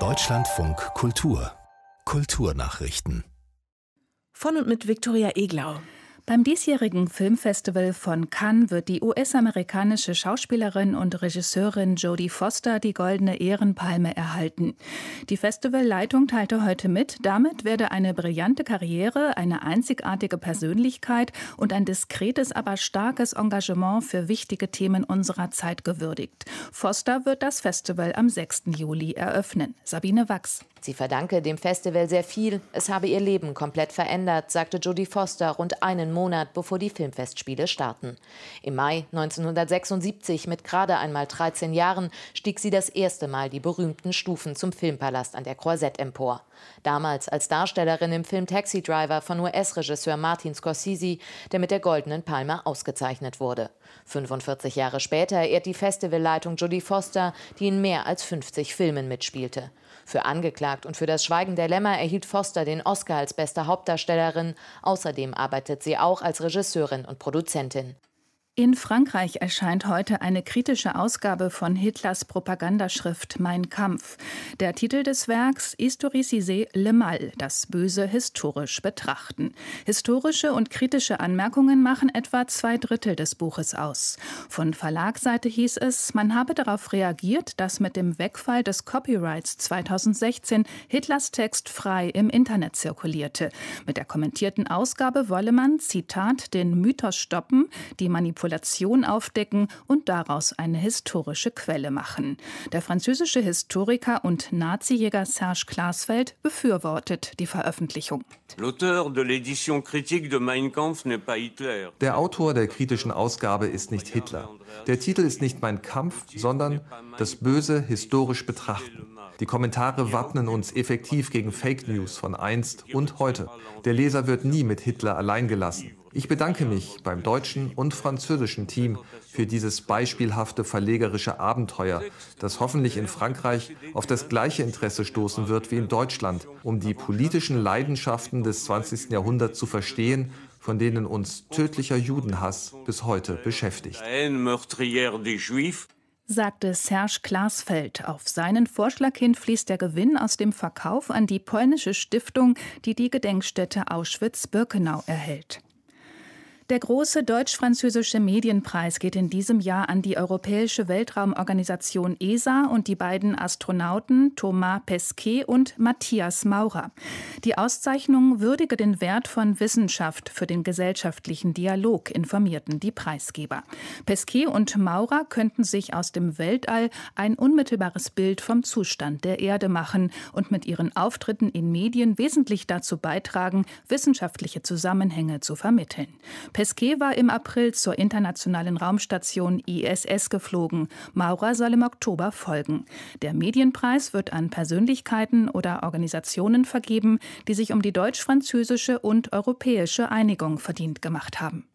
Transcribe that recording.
Deutschlandfunk Kultur Kulturnachrichten von und mit Viktoria Eglau. Beim diesjährigen Filmfestival von Cannes wird die US-amerikanische Schauspielerin und Regisseurin Jodie Foster die Goldene Ehrenpalme erhalten. Die Festivalleitung teilte heute mit, damit werde eine brillante Karriere, eine einzigartige Persönlichkeit und ein diskretes, aber starkes Engagement für wichtige Themen unserer Zeit gewürdigt. Foster wird das Festival am 6. Juli eröffnen. Sabine Wachs. Sie verdanke dem Festival sehr viel. Es habe ihr Leben komplett verändert, sagte Jodie Foster rund einen Monat bevor die Filmfestspiele starten. Im Mai 1976, mit gerade einmal 13 Jahren, stieg sie das erste Mal die berühmten Stufen zum Filmpalast an der Croisette empor. Damals als Darstellerin im Film Taxi Driver von US-Regisseur Martin Scorsese, der mit der Goldenen Palme ausgezeichnet wurde. 45 Jahre später ehrt die Festivalleitung Jodie Foster, die in mehr als 50 Filmen mitspielte. Für Angeklagt und für das Schweigen der Lämmer erhielt Foster den Oscar als beste Hauptdarstellerin. Außerdem arbeitet sie auch als Regisseurin und Produzentin. In Frankreich erscheint heute eine kritische Ausgabe von Hitlers Propagandaschrift Mein Kampf. Der Titel des Werks Historiciser le Mal, das Böse historisch betrachten. Historische und kritische Anmerkungen machen etwa zwei Drittel des Buches aus. Von Verlagsseite hieß es, man habe darauf reagiert, dass mit dem Wegfall des Copyrights 2016 Hitlers Text frei im Internet zirkulierte. Mit der kommentierten Ausgabe wolle man, Zitat, den Mythos stoppen, die Manipulation Manipulation aufdecken und daraus eine historische Quelle machen. Der französische Historiker und Nazijäger Serge Klaasfeld befürwortet die Veröffentlichung. Der Autor der kritischen Ausgabe ist nicht Hitler. Der Titel ist nicht Mein Kampf, sondern Das Böse historisch betrachten. Die Kommentare wappnen uns effektiv gegen Fake News von einst und heute. Der Leser wird nie mit Hitler allein gelassen. Ich bedanke mich beim deutschen und französischen Team für dieses beispielhafte verlegerische Abenteuer, das hoffentlich in Frankreich auf das gleiche Interesse stoßen wird wie in Deutschland, um die politischen Leidenschaften des 20. Jahrhunderts zu verstehen, von denen uns tödlicher Judenhass bis heute beschäftigt sagte Serge Glasfeld. Auf seinen Vorschlag hin fließt der Gewinn aus dem Verkauf an die polnische Stiftung, die die Gedenkstätte Auschwitz-Birkenau erhält. Der große deutsch-französische Medienpreis geht in diesem Jahr an die Europäische Weltraumorganisation ESA und die beiden Astronauten Thomas Pesquet und Matthias Maurer. Die Auszeichnung würdige den Wert von Wissenschaft für den gesellschaftlichen Dialog, informierten die Preisgeber. Pesquet und Maurer könnten sich aus dem Weltall ein unmittelbares Bild vom Zustand der Erde machen und mit ihren Auftritten in Medien wesentlich dazu beitragen, wissenschaftliche Zusammenhänge zu vermitteln. Pesquet war im April zur internationalen Raumstation ISS geflogen. Maurer soll im Oktober folgen. Der Medienpreis wird an Persönlichkeiten oder Organisationen vergeben, die sich um die deutsch-französische und europäische Einigung verdient gemacht haben.